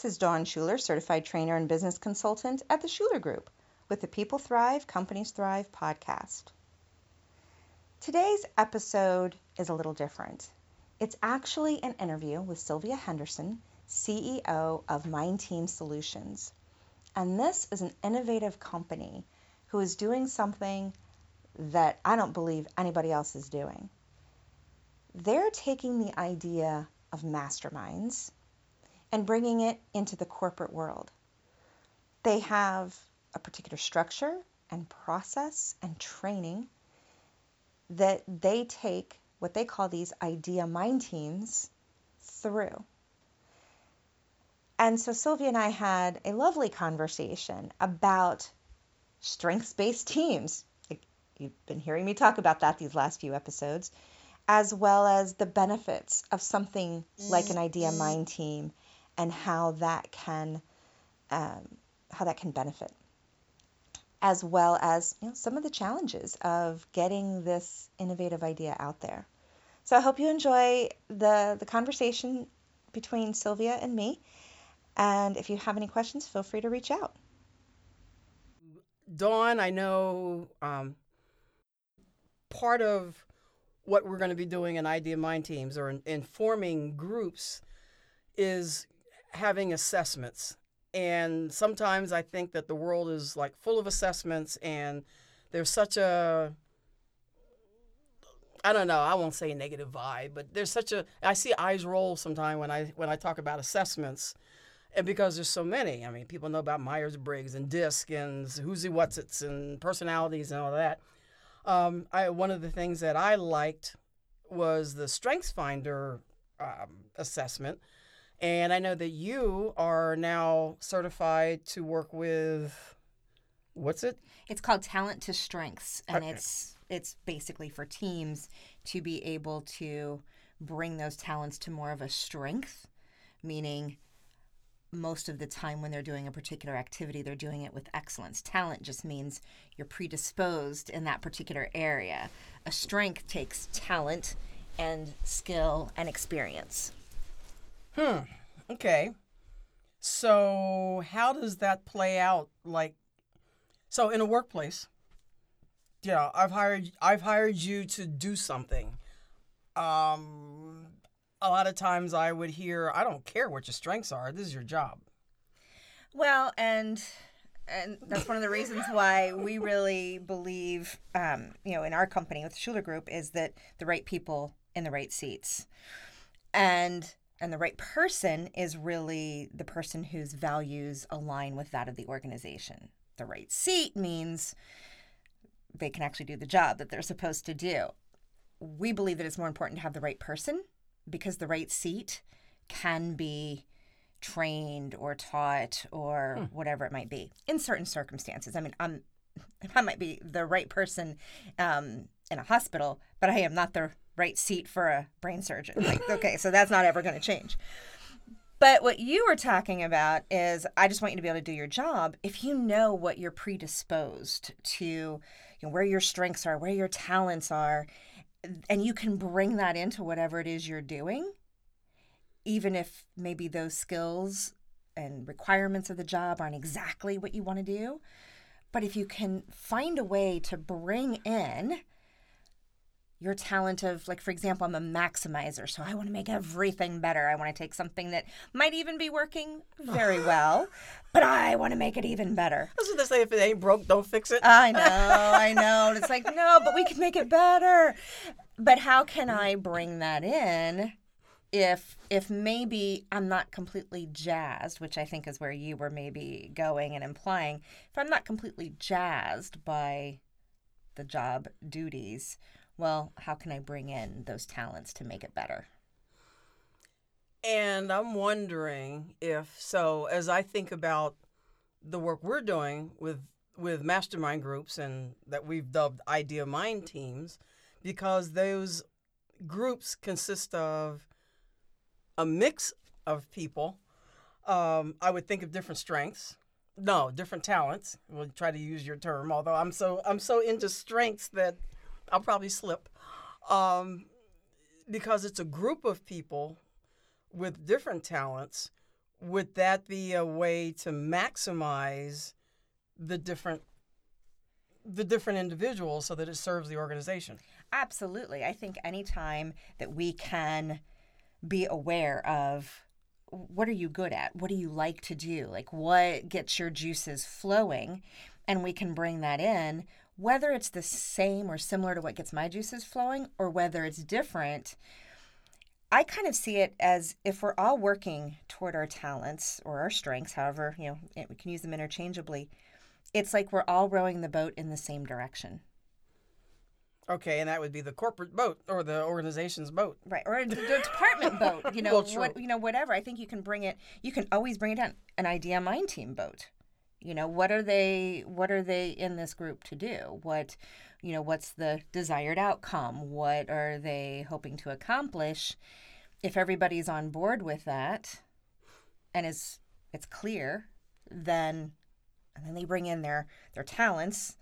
This is Dawn Shuler, certified trainer and business consultant at the Shuler Group with the People Thrive, Companies Thrive podcast. Today's episode is a little different. It's actually an interview with Sylvia Henderson, CEO of MindTeam Solutions. And this is an innovative company who is doing something that I don't believe anybody else is doing. They're taking the idea of masterminds and bringing it into the corporate world. They have a particular structure and process and training that they take what they call these idea mind teams through. And so Sylvia and I had a lovely conversation about strengths based teams. You've been hearing me talk about that these last few episodes, as well as the benefits of something like an idea mind team and how that can um, how that can benefit, as well as you know, some of the challenges of getting this innovative idea out there. So I hope you enjoy the the conversation between Sylvia and me. And if you have any questions, feel free to reach out. Dawn, I know um, part of what we're going to be doing in Idea Mind Teams or in, in forming groups is having assessments. And sometimes I think that the world is like full of assessments and there's such a I don't know, I won't say negative vibe, but there's such a I see eyes roll sometimes when I when I talk about assessments. And because there's so many, I mean, people know about Myers Briggs and DISC and who's he, what's it's and personalities and all that. Um, I, one of the things that I liked was the StrengthsFinder um, assessment and I know that you are now certified to work with what's it? It's called Talent to Strengths and okay. it's it's basically for teams to be able to bring those talents to more of a strength, meaning most of the time when they're doing a particular activity, they're doing it with excellence. Talent just means you're predisposed in that particular area. A strength takes talent and skill and experience. Hmm. Okay. So how does that play out? Like, so in a workplace, you know, I've hired I've hired you to do something. Um, a lot of times I would hear, "I don't care what your strengths are. This is your job." Well, and and that's one of the reasons why we really believe, um, you know, in our company with the Shuler Group, is that the right people in the right seats, and and the right person is really the person whose values align with that of the organization. The right seat means they can actually do the job that they're supposed to do. We believe that it's more important to have the right person because the right seat can be trained or taught or hmm. whatever it might be in certain circumstances. I mean, I'm I might be the right person um, in a hospital, but I am not the right seat for a brain surgeon. Like, okay, so that's not ever going to change. But what you were talking about is I just want you to be able to do your job. If you know what you're predisposed to, you know, where your strengths are, where your talents are, and you can bring that into whatever it is you're doing, even if maybe those skills and requirements of the job aren't exactly what you want to do. But if you can find a way to bring in your talent of like for example i'm a maximizer so i want to make everything better. I want to take something that might even be working very well but i want to make it even better. That's what they say if it ain't broke don't fix it. I know i know it's like no but we can make it better. But how can i bring that in if if maybe i'm not completely jazzed which i think is where you were maybe going and implying if i'm not completely jazzed by the job duties well, how can I bring in those talents to make it better? And I'm wondering if so as I think about the work we're doing with with mastermind groups and that we've dubbed idea mind teams because those groups consist of a mix of people um, i would think of different strengths no different talents we'll try to use your term although i'm so i'm so into strengths that I'll probably slip, um, because it's a group of people with different talents would that be a way to maximize the different the different individuals so that it serves the organization? Absolutely. I think anytime that we can be aware of what are you good at? What do you like to do? Like what gets your juices flowing? And we can bring that in, whether it's the same or similar to what gets my juices flowing or whether it's different. I kind of see it as if we're all working toward our talents or our strengths, however, you know, we can use them interchangeably. It's like we're all rowing the boat in the same direction. Okay, and that would be the corporate boat or the organization's boat. Right, or the, the department boat, you know, Well, what, you know, whatever. I think you can bring it. You can always bring it down. An idea mind team boat. You know, what are they? What are they in this group to do? What, you know, what's the desired outcome? What are they hoping to accomplish? If everybody's on board with that, and is it's clear, then and then they bring in their their talents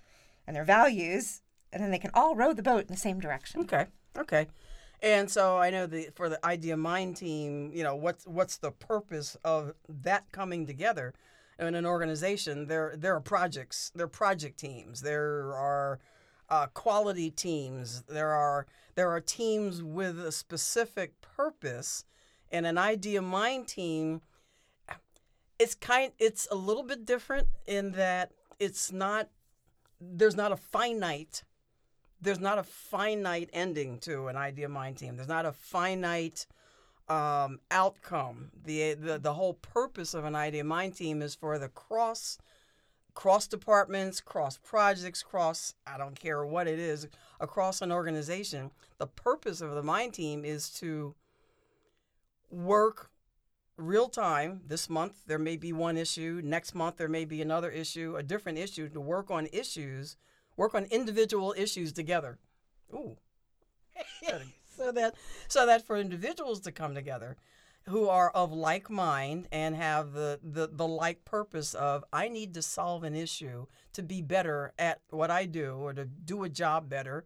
and their values, and then they can all row the boat in the same direction. Okay. Okay. And so I know the for the Idea Mind team, you know, what's what's the purpose of that coming together in an organization? There there are projects, there are project teams, there are uh, quality teams, there are there are teams with a specific purpose, and an Idea Mind team. It's kind. It's a little bit different in that it's not. There's not a finite there's not a finite ending to an idea mind team. There's not a finite um, outcome. The, the the whole purpose of an idea mind team is for the cross cross departments, cross projects, cross I don't care what it is across an organization. The purpose of the mind team is to work real time. This month there may be one issue. Next month there may be another issue, a different issue to work on issues work on individual issues together. Ooh. so that so that for individuals to come together who are of like mind and have the, the, the like purpose of I need to solve an issue to be better at what I do or to do a job better.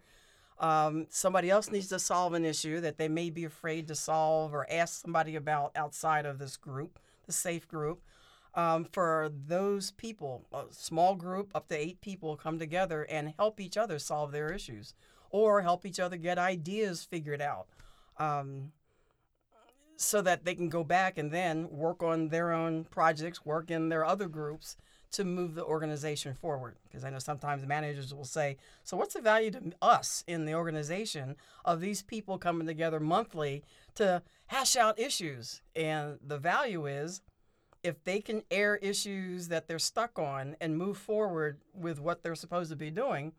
Um, somebody else needs to solve an issue that they may be afraid to solve or ask somebody about outside of this group, the safe group um, for those people, a small group up to eight people, come together and help each other solve their issues or help each other get ideas figured out um, so that they can go back and then work on their own projects, work in their other groups to move the organization forward. Because I know sometimes managers will say, So, what's the value to us in the organization of these people coming together monthly to hash out issues? And the value is if they can air issues that they're stuck on and move forward with what they're supposed to be doing,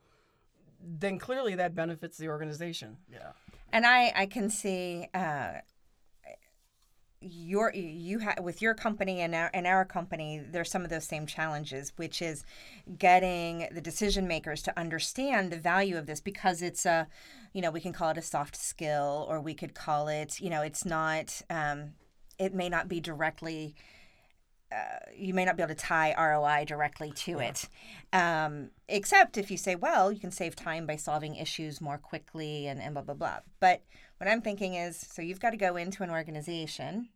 then clearly that benefits the organization. Yeah. And I, I can see uh, your you have with your company and our, and our company there's some of those same challenges which is getting the decision makers to understand the value of this because it's a you know we can call it a soft skill or we could call it you know it's not um, it may not be directly uh, you may not be able to tie ROI directly to yeah. it. Um, except if you say, well, you can save time by solving issues more quickly and, and blah, blah, blah. But what I'm thinking is so you've got to go into an organization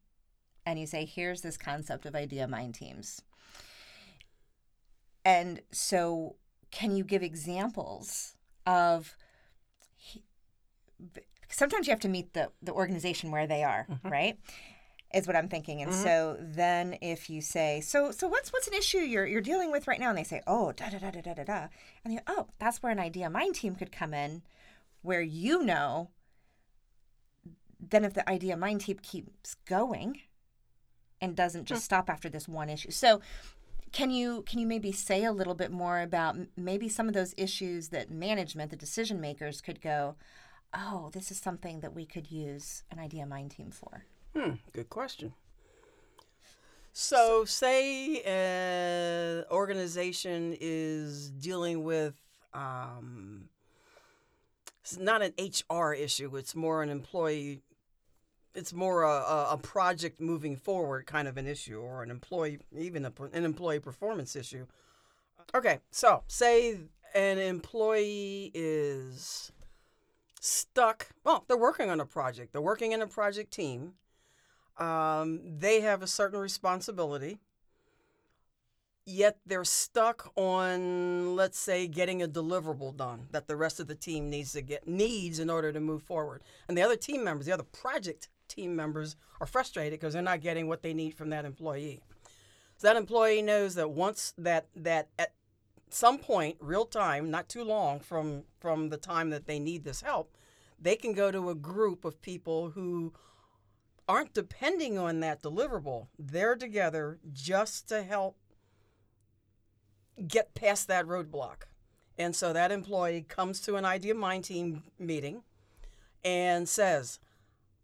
and you say, here's this concept of idea mind teams. And so, can you give examples of sometimes you have to meet the, the organization where they are, mm-hmm. right? Is what I'm thinking. And mm-hmm. so then if you say, so so what's what's an issue you're you're dealing with right now? And they say, oh da da da da da da da, and you oh that's where an idea mind team could come in, where you know. Then if the idea mind team keeps going, and doesn't just mm-hmm. stop after this one issue, so can you can you maybe say a little bit more about maybe some of those issues that management, the decision makers, could go, oh, this is something that we could use an idea mind team for. Hmm, good question. So, say an organization is dealing with um, it's not an HR issue. It's more an employee. It's more a, a project moving forward kind of an issue, or an employee, even a, an employee performance issue. Okay, so say an employee is stuck. Well, they're working on a project. They're working in a project team Um, they have a certain responsibility, yet they're stuck on, let's say, getting a deliverable done that the rest of the team needs to get needs in order to move forward. And the other team members, the other project team members, are frustrated because they're not getting what they need from that employee. So that employee knows that once that that at some point, real time, not too long from from the time that they need this help, they can go to a group of people who aren't depending on that deliverable. They're together just to help get past that roadblock. And so that employee comes to an Idea Mind team meeting and says,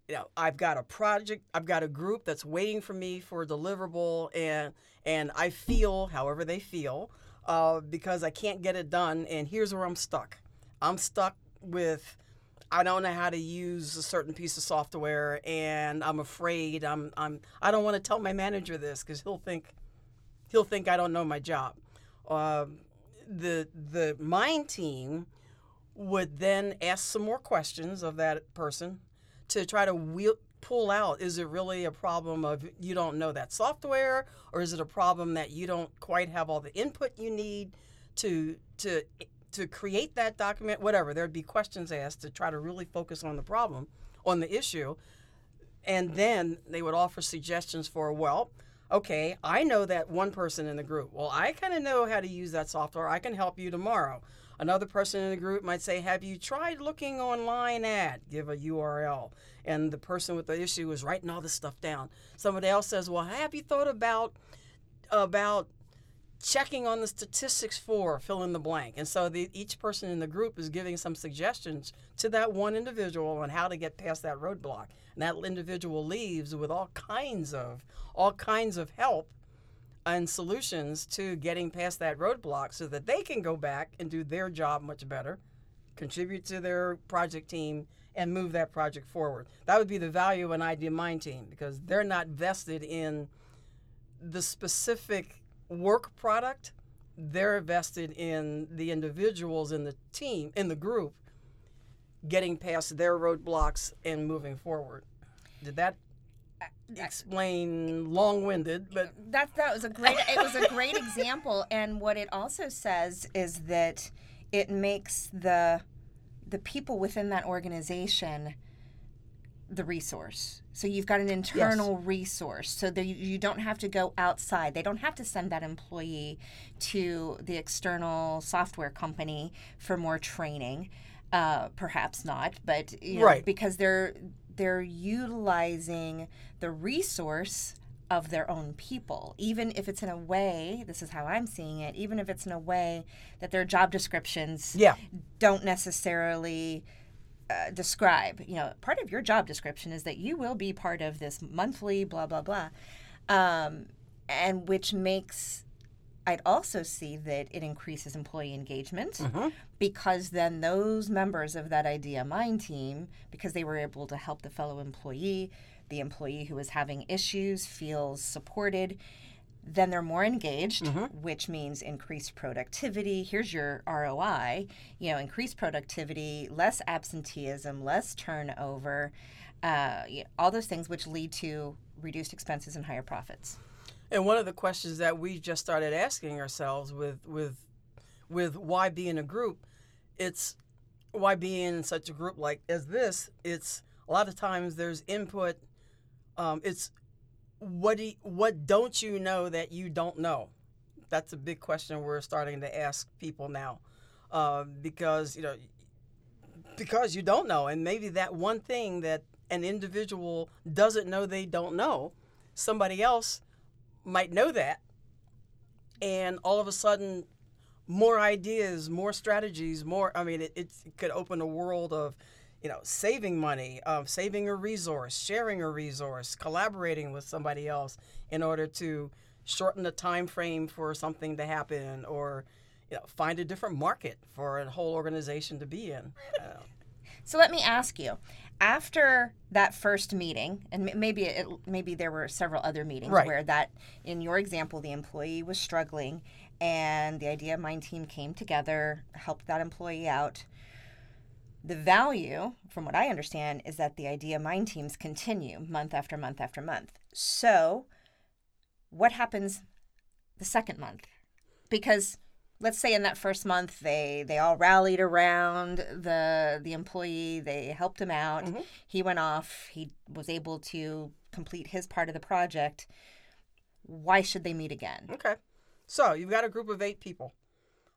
you know, I've got a project, I've got a group that's waiting for me for a deliverable, and and I feel, however they feel, uh, because I can't get it done, and here's where I'm stuck. I'm stuck with I don't know how to use a certain piece of software, and I'm afraid I'm I'm I don't want to tell my manager this because he'll think he'll think I don't know my job. Uh, the the mind team would then ask some more questions of that person to try to wheel, pull out is it really a problem of you don't know that software or is it a problem that you don't quite have all the input you need to to to create that document whatever there'd be questions asked to try to really focus on the problem on the issue and then they would offer suggestions for well okay i know that one person in the group well i kind of know how to use that software i can help you tomorrow Another person in the group might say, Have you tried looking online at? Give a URL. And the person with the issue is writing all this stuff down. Somebody else says, Well, have you thought about about checking on the statistics for fill in the blank? And so the, each person in the group is giving some suggestions to that one individual on how to get past that roadblock. And that individual leaves with all kinds of all kinds of help and solutions to getting past that roadblock so that they can go back and do their job much better, contribute to their project team, and move that project forward. That would be the value of an Idea Mind team because they're not vested in the specific work product. They're vested in the individuals in the team, in the group, getting past their roadblocks and moving forward. Did that explain long-winded, but that that was a great it was a great example and what it also says is that it makes the the people within that organization the resource. So you've got an internal yes. resource so that you don't have to go outside. They don't have to send that employee to the external software company for more training. Uh, perhaps not, but you know, right. because they're they're utilizing the resource of their own people, even if it's in a way, this is how I'm seeing it, even if it's in a way that their job descriptions yeah. don't necessarily uh, describe. You know, part of your job description is that you will be part of this monthly blah, blah, blah. Um, and which makes I'd also see that it increases employee engagement mm-hmm. because then those members of that Idea Mind team, because they were able to help the fellow employee, the employee who is having issues feels supported, then they're more engaged, mm-hmm. which means increased productivity. Here's your ROI, you know, increased productivity, less absenteeism, less turnover, uh, all those things which lead to reduced expenses and higher profits. And one of the questions that we just started asking ourselves with with with why be in a group, it's why be in such a group like as this. It's a lot of times there's input. Um, it's what do you, what don't you know that you don't know? That's a big question we're starting to ask people now, uh, because you know because you don't know, and maybe that one thing that an individual doesn't know they don't know, somebody else might know that, and all of a sudden, more ideas, more strategies, more. I mean, it, it could open a world of, you know, saving money, of saving a resource, sharing a resource, collaborating with somebody else in order to shorten the time frame for something to happen, or you know, find a different market for a whole organization to be in. Uh, so let me ask you, after that first meeting, and maybe it, maybe there were several other meetings right. where that, in your example, the employee was struggling, and the Idea of Mind team came together, helped that employee out. The value, from what I understand, is that the idea mind teams continue month after month after month. So, what happens the second month? Because let's say in that first month they they all rallied around the the employee, they helped him out. Mm-hmm. He went off, he was able to complete his part of the project. Why should they meet again? Okay. So you've got a group of eight people.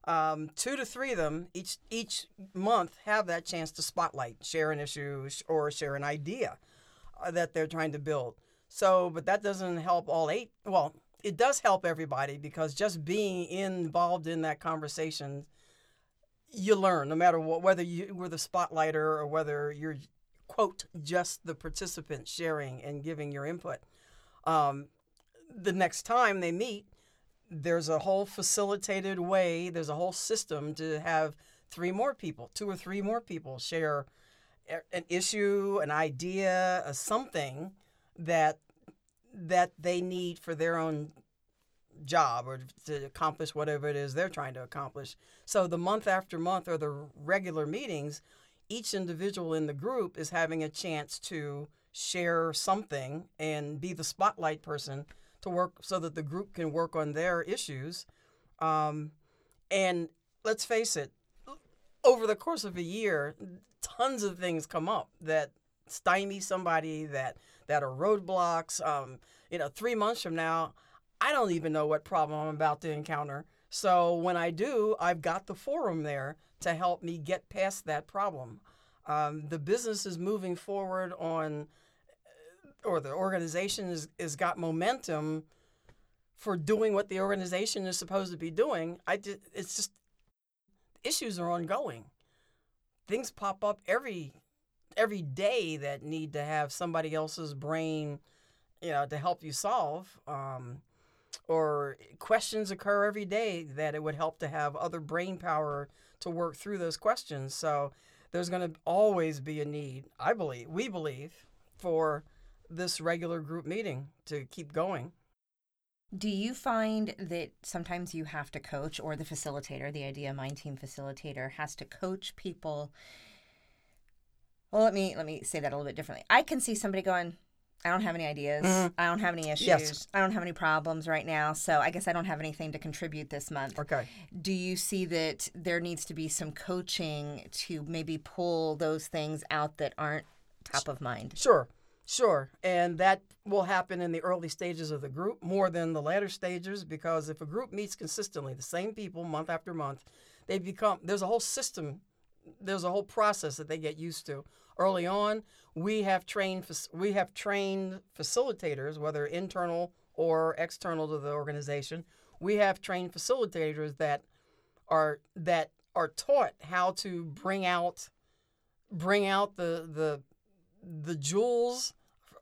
Um, two to three of them each each month have that chance to spotlight, share an issue, or share an idea uh, that they're trying to build. So, but that doesn't help all eight. Well, it does help everybody because just being involved in that conversation, you learn no matter what, whether you were the spotlighter or whether you're quote just the participant sharing and giving your input. Um, the next time they meet, there's a whole facilitated way, there's a whole system to have three more people, two or three more people share an issue, an idea, a something that that they need for their own job or to accomplish whatever it is they're trying to accomplish. So the month after month or the regular meetings, each individual in the group is having a chance to share something and be the spotlight person to work so that the group can work on their issues. Um, and let's face it, over the course of a year, tons of things come up that stymie somebody, that that are roadblocks. Um, you know, three months from now, I don't even know what problem I'm about to encounter. So when I do, I've got the forum there to help me get past that problem. Um, the business is moving forward on, or the organization is got momentum for doing what the organization is supposed to be doing. I just, it's just issues are ongoing. Things pop up every every day that need to have somebody else's brain, you know, to help you solve. Um, or questions occur every day that it would help to have other brain power to work through those questions. So there's going to always be a need, I believe, we believe, for this regular group meeting to keep going. Do you find that sometimes you have to coach, or the facilitator, the Idea Mind Team facilitator, has to coach people? Well, let me let me say that a little bit differently. I can see somebody going, "I don't have any ideas. Mm-hmm. I don't have any issues. Yes. I don't have any problems right now. So I guess I don't have anything to contribute this month." Okay. Do you see that there needs to be some coaching to maybe pull those things out that aren't top of mind? Sure, sure. And that will happen in the early stages of the group more than the latter stages because if a group meets consistently, the same people month after month, they become there's a whole system, there's a whole process that they get used to. Early on, we have trained we have trained facilitators, whether internal or external to the organization. We have trained facilitators that are that are taught how to bring out bring out the the the jewels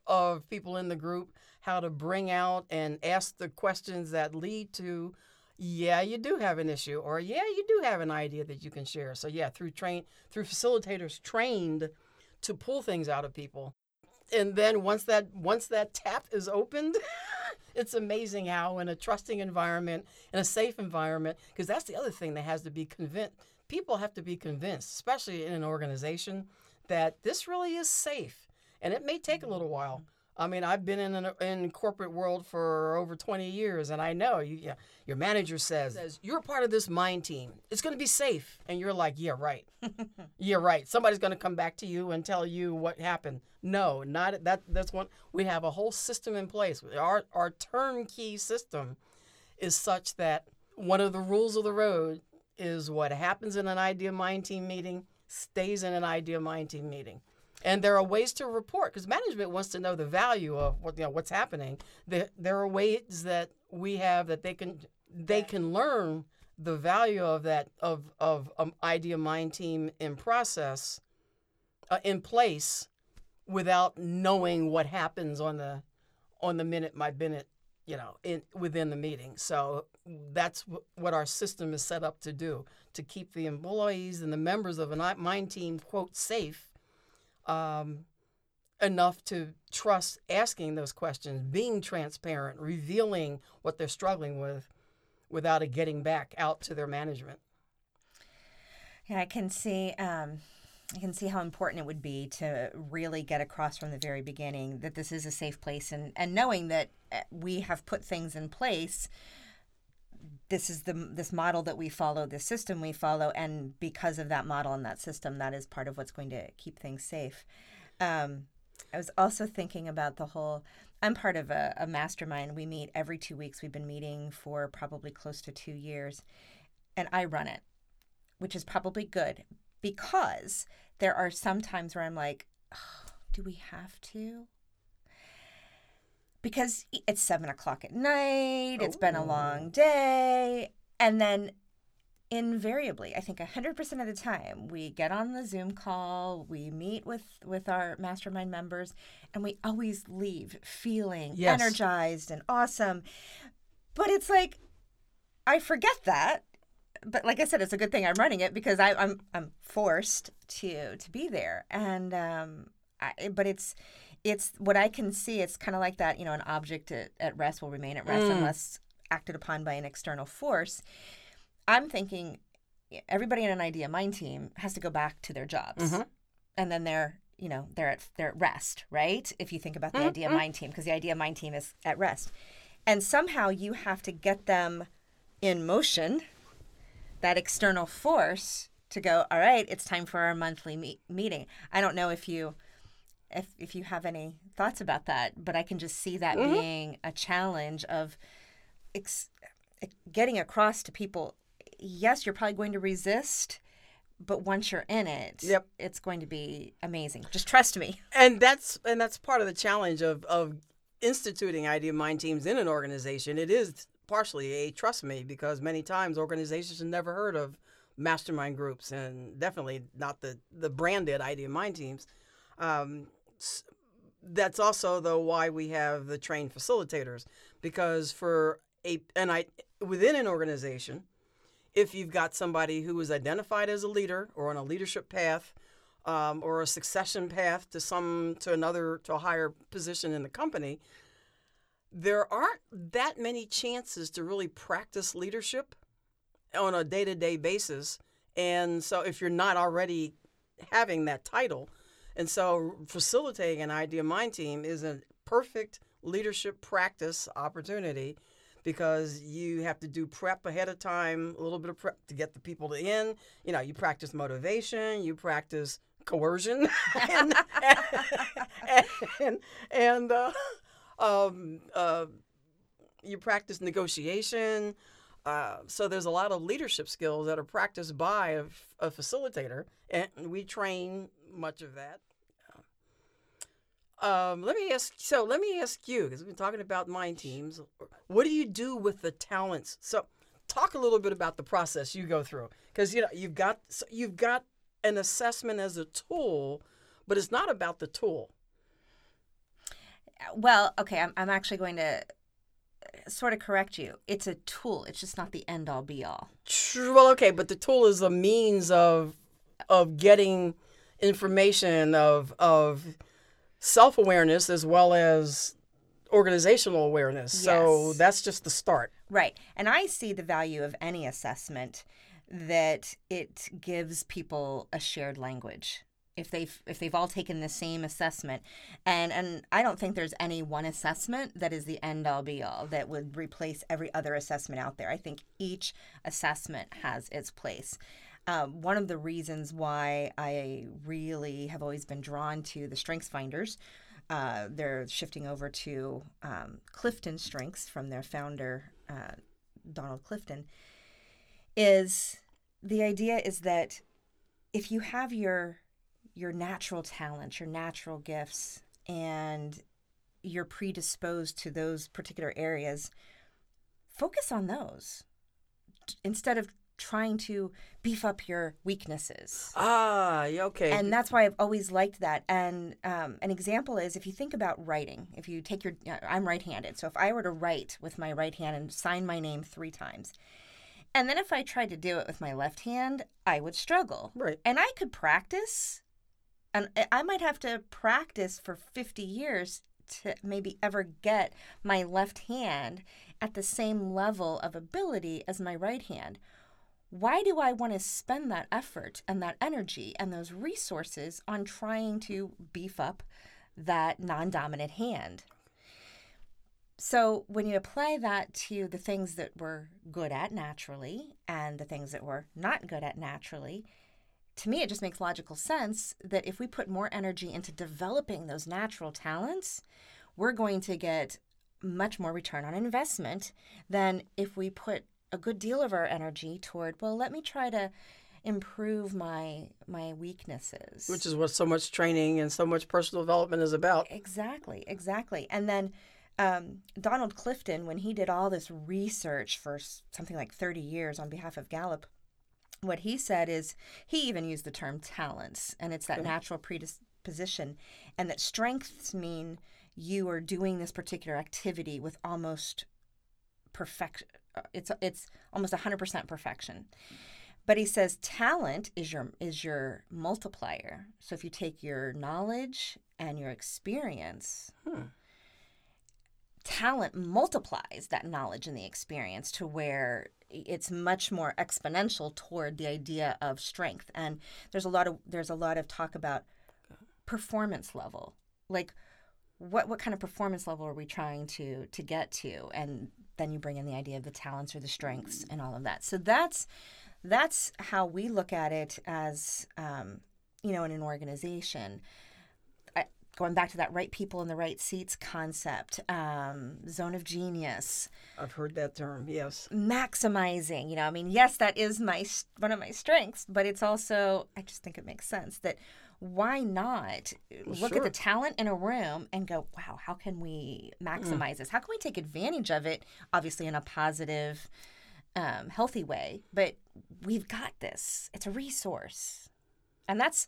of people in the group, how to bring out and ask the questions that lead to, yeah, you do have an issue, or yeah, you do have an idea that you can share. So yeah, through train through facilitators trained to pull things out of people, and then once that once that tap is opened. It's amazing how, in a trusting environment, in a safe environment, because that's the other thing that has to be convinced. People have to be convinced, especially in an organization, that this really is safe and it may take a little mm-hmm. while. I mean, I've been in an in corporate world for over 20 years, and I know you. Yeah, your manager says, says you're part of this mind team. It's going to be safe, and you're like, yeah, right. yeah, right. Somebody's going to come back to you and tell you what happened. No, not that. That's one. We have a whole system in place. Our our turnkey system is such that one of the rules of the road is what happens in an idea mind team meeting stays in an idea mind team meeting. And there are ways to report because management wants to know the value of what you know what's happening. There, there are ways that we have that they can they can learn the value of that of of um, idea mind team in process uh, in place without knowing what happens on the on the minute my minute you know in within the meeting. So that's w- what our system is set up to do to keep the employees and the members of a mind team quote safe um, enough to trust asking those questions, being transparent, revealing what they're struggling with without it getting back out to their management. Yeah, I can see. Um, I can see how important it would be to really get across from the very beginning that this is a safe place and, and knowing that uh, we have put things in place this is the this model that we follow this system we follow and because of that model and that system that is part of what's going to keep things safe. Um, i was also thinking about the whole i'm part of a, a mastermind. We meet every two weeks. We've been meeting for probably close to two years and i run it which is probably good because there are some times where i'm like oh, do we have to because it's seven o'clock at night, it's been a long day. And then invariably, I think 100% of the time, we get on the Zoom call, we meet with, with our mastermind members, and we always leave feeling Yes. energized and awesome. But it's like, I forget that. But like I said, it's a good thing I'm running it because I, I'm I'm forced to to be there, and um, I, but it's it's what I can see. It's kind of like that, you know, an object at, at rest will remain at rest mm. unless acted upon by an external force. I'm thinking everybody in an idea mind team has to go back to their jobs, mm-hmm. and then they're you know they're at they're at rest, right? If you think about the idea mm-hmm. mind team, because the idea mind team is at rest, and somehow you have to get them in motion, that external force to go. All right, it's time for our monthly meet- meeting. I don't know if you if if you have any thoughts about that, but I can just see that being a challenge of ex- getting across to people. Yes, you're probably going to resist, but once you're in it, Yep. it's going to be amazing. Just trust me. and that's and that's part of the challenge of of instituting idea mind teams in an organization it is partially a trust me because many times organizations have never heard of mastermind groups and definitely not the the branded idea mind teams um, that's also though why we have the trained facilitators. Because for a and i within an organization if you've got somebody who is identified as a leader or on a leadership path um, or a succession path to some to another to a higher position in the company there aren't that many chances to really practice leadership on a day-to-day basis. And so if you're not already having that title and so facilitating an idea mind team is a perfect leadership practice opportunity because you have to do prep ahead of time, a little bit of prep to get the people to in. You know, you practice motivation, you practice coercion, and and, and uh, um, uh, you practice negotiation. Uh, so there's a lot of leadership skills that are practiced by a facilitator, and we train much of that. Um, let me ask. So let me ask you, because we've been talking about mind teams. What do you do with the talents? So, talk a little bit about the process you go through, because you know you've got so you've got an assessment as a tool, but it's not about the tool. Well, okay, I'm, I'm actually going to uh, sort of correct you. It's a tool. It's just not the end all be all. True. Well, okay, but the tool is a means of of getting information of of self awareness as well as organizational awareness. So that's just the start. Right. And I see the value of any assessment that it gives people a shared language. If they've if they've all taken the same assessment, and and I don't think there's any one assessment that is the end all be all that would replace every other assessment out there. I think each assessment has its place. Um, one of the reasons why I really have always been drawn to the Strengths Finders, uh, they're shifting over to um, CliftonStrengths from their founder, uh, Donald Clifton, is the idea is that if you have your your natural talents, your natural gifts, and you're predisposed to those particular areas, focus on those. Instead of trying to beef up your weaknesses. Ah, okay. And that's why I've always liked that. And um, an example is if you think about writing, if you take your, I'm right handed. So if I were to write with my right hand and sign my name three times, and then if I tried to do it with my left hand, I would struggle. Right. And I could practice, and I- I might have to practice for 50 years to maybe ever get my left hand at the same level of ability as my right hand. Why do I want to spend that effort and that energy and those resources on trying to beef up that non dominant hand? So, when you apply that to the things that we're good at naturally and the things that we're not good at naturally, to me, it just makes logical sense that if we put more energy into developing those natural talents, we're going to get much more return on investment than if we put a good deal of our energy toward, well, let me try to improve my my weaknesses. Which is what so much training and so much personal development is about. Exactly exactly. And then um, donald clifton when he did all this research for something like 30 years on behalf of gallup what he said is he even used the term talents and it's that okay. natural predisposition and that strengths mean you are doing this particular activity with almost perfection uh, it's it's almost 100% perfection. But he says talent is your is your multiplier. So if you take your knowledge and your experience hmm. talent multiplies that knowledge and the experience to where it's much more exponential toward the idea of strength. And there's a lot of there's a lot of talk about performance level. Like what what kind of performance level are we trying to to get to? And then you bring in the idea of the talents or the strengths and all of that so that's that's how we look at it as um, you know in an organization going back to that right people in the right seats concept, um, zone of genius. I've heard that term. Yes. Maximizing. You know, I mean, yes, that is my one of my strengths, but it's also I just think it makes sense that why not well, look sure. at the talent in a room and go, wow, how can we maximize mm. this? How can we take advantage of it? Obviously, in a positive, um, healthy way, but we've got this. It's a resource, and that's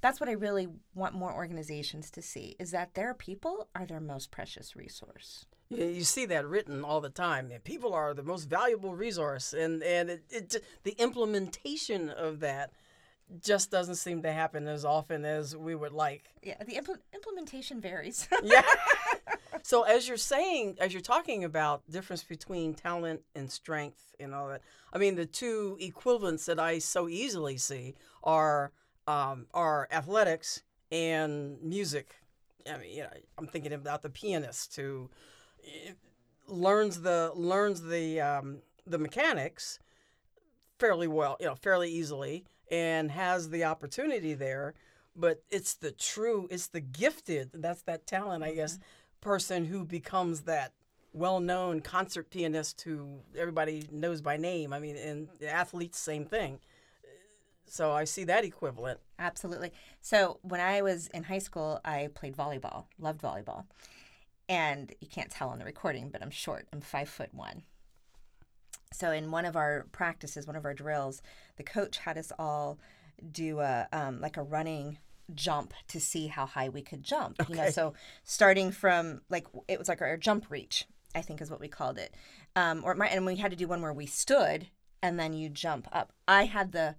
that's what I really want more organizations to see is that their people are their most precious resource. You see that written all the time. People are the most valuable resource, and and it, it the implementation of that just doesn't seem to happen as often as we would like. Yeah, the impl- implementation varies. yeah. So as you're saying, as you're talking about difference between talent and strength and all that, I mean the two equivalents that I so easily see are um, are athletics and music. I mean, you know, I'm thinking about the pianist who eh, learns the learns the um, the mechanics fairly well, you know, fairly easily, and has the opportunity there. But it's the true, it's the gifted. That's that talent, I guess, mm-hmm. person who becomes that well-known concert pianist who everybody knows by name. I mean, and athletes, same thing. So I see that equivalent. Absolutely. So when I was in high school, I played volleyball, loved volleyball. And you can't tell on the recording, but I'm short. I'm five foot one. So in one of our practices, one of our drills, the coach had us all do a um, like a running jump to see how high we could jump. Okay. You know, so starting from like it was like our jump reach, I think is what we called it. Um, or my, and we had to do one where we stood and then you jump up. I had the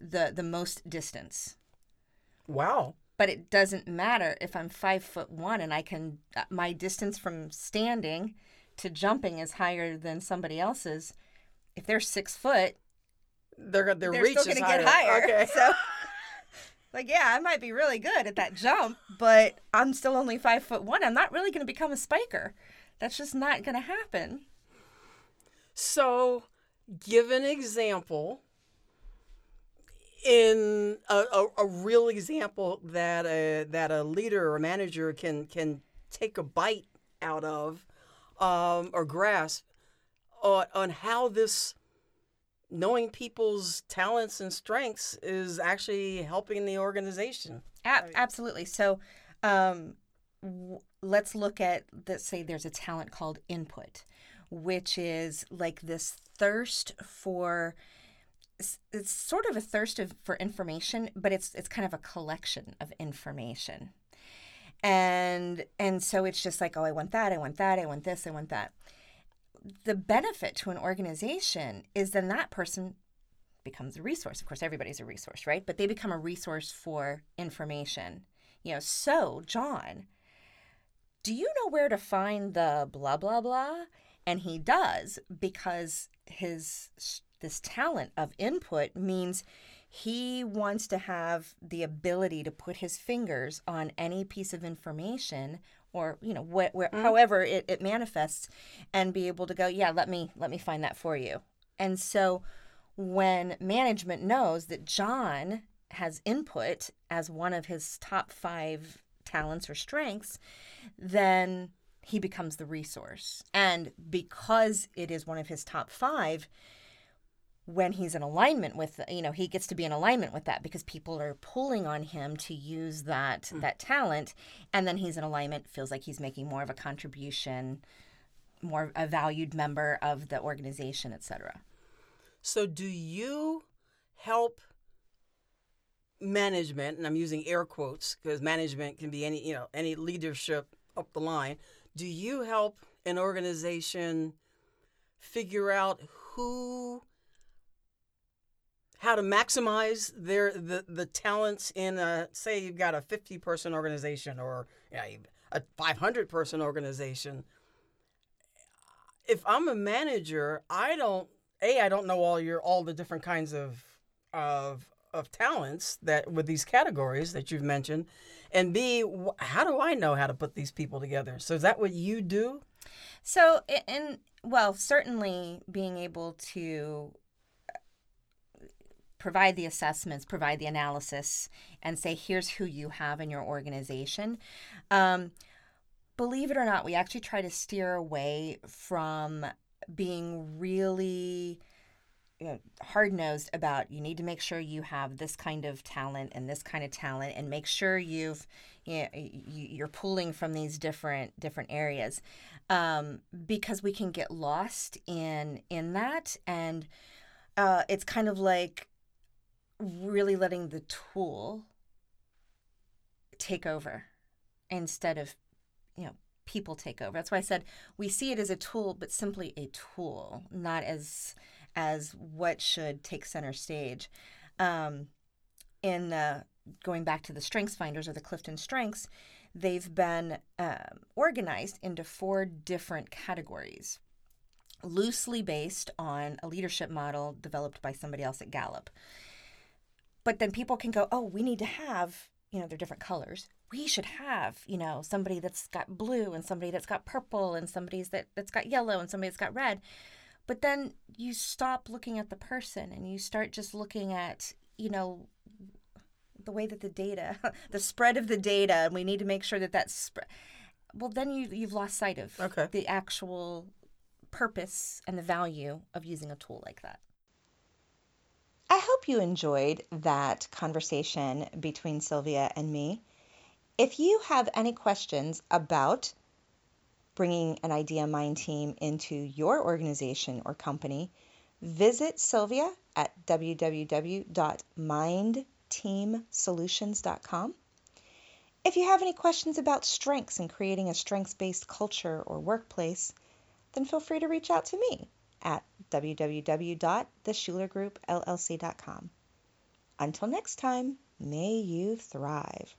the the most distance. Wow. But it doesn't matter if I'm five foot one and I can uh, my distance from standing to jumping is higher than somebody else's. If they're six foot, they're their they're reach still going to get higher. Okay. So, like, yeah, I might be really good at that jump, but I'm still only five foot one. I'm not really going to become a spiker. That's just not going to happen. So, give an example in a, a, a, real example that a that a leader or manager can can take a bite out of um, or grasp on, on how this knowing people's talents and strengths is actually helping the organization. Absolutely. So um, w- let's look at let's say there's a talent called input, which is like this thirst for it's sort of a thirst of, for information, but it's it's kind of a collection of information. And and so it's just like, oh, I want that, I want that, I want this, I want that. The benefit to an organization is then that person becomes a resource. Of course, everybody's a resource, right? But they become a resource for information. You know, so John, do you know where to find the blah blah blah? And he does because his this talent of input means he wants to have the ability to put his fingers on any piece of information or you know wh- where, mm-hmm. however it, it manifests and be able to go yeah let me let me find that for you and so when management knows that john has input as one of his top five talents or strengths then he becomes the resource and because it is one of his top five when he's in alignment with you know he gets to be in alignment with that because people are pulling on him to use that mm. that talent. And then he's in alignment feels like he's making more of a contribution more a valued member of the organization etc so do you help management and i'm using air quotes because management can be any you know any leadership up the line. Do you help an organization figure out who how to maximize their the, the talents in a say you've got a 50 person organization or you know, a 500 person organization. If i'm a manager i don't a i don't know all your all the different kinds of of of talents that with these categories that you've mentioned. And b how do i know how to put these people together? So is that what you do? So and well certainly being able to provide the assessments, provide the analysis, and say, here's who you have in your organization. Um, believe it or not, we actually try to steer away from being really you know, hard nosed about you need to make sure you have this kind of talent and this kind of talent and make sure you've you're pulling from these different different areas um, because we can get lost in in that and uh, it's kind of like really letting the tool take over instead of you know people take over. That's why i said we see it as a tool but simply a tool not as as what should take center stage. Um, in uh, going back to the StrengthsFinders or the CliftonStrengths they've been um, organized into four different categories loosely based on a leadership model developed by somebody else at gallup but then people can go, oh, we need to have, you know, they're different colors. We should have, you know, somebody that's got blue and somebody that's got purple and somebody's that, that's got yellow and somebody that's got red. But then you stop looking at the person and you start just looking at, you know, the way that the data, the spread of the data, and we need to make sure that that's spread. Well, then you you've lost sight of okay. the actual purpose and the value of using a tool like that. I hope you enjoyed that conversation between Sylvia and me. If you have any questions about bringing an Idea MindTeam into your organization or company, visit Sylvia at www.mindteamsolutions.com. If you have any questions about strengths and creating a strengths based culture or workplace, then feel free to reach out to me at www.theshulergroupllc.com. Until next time, may you thrive.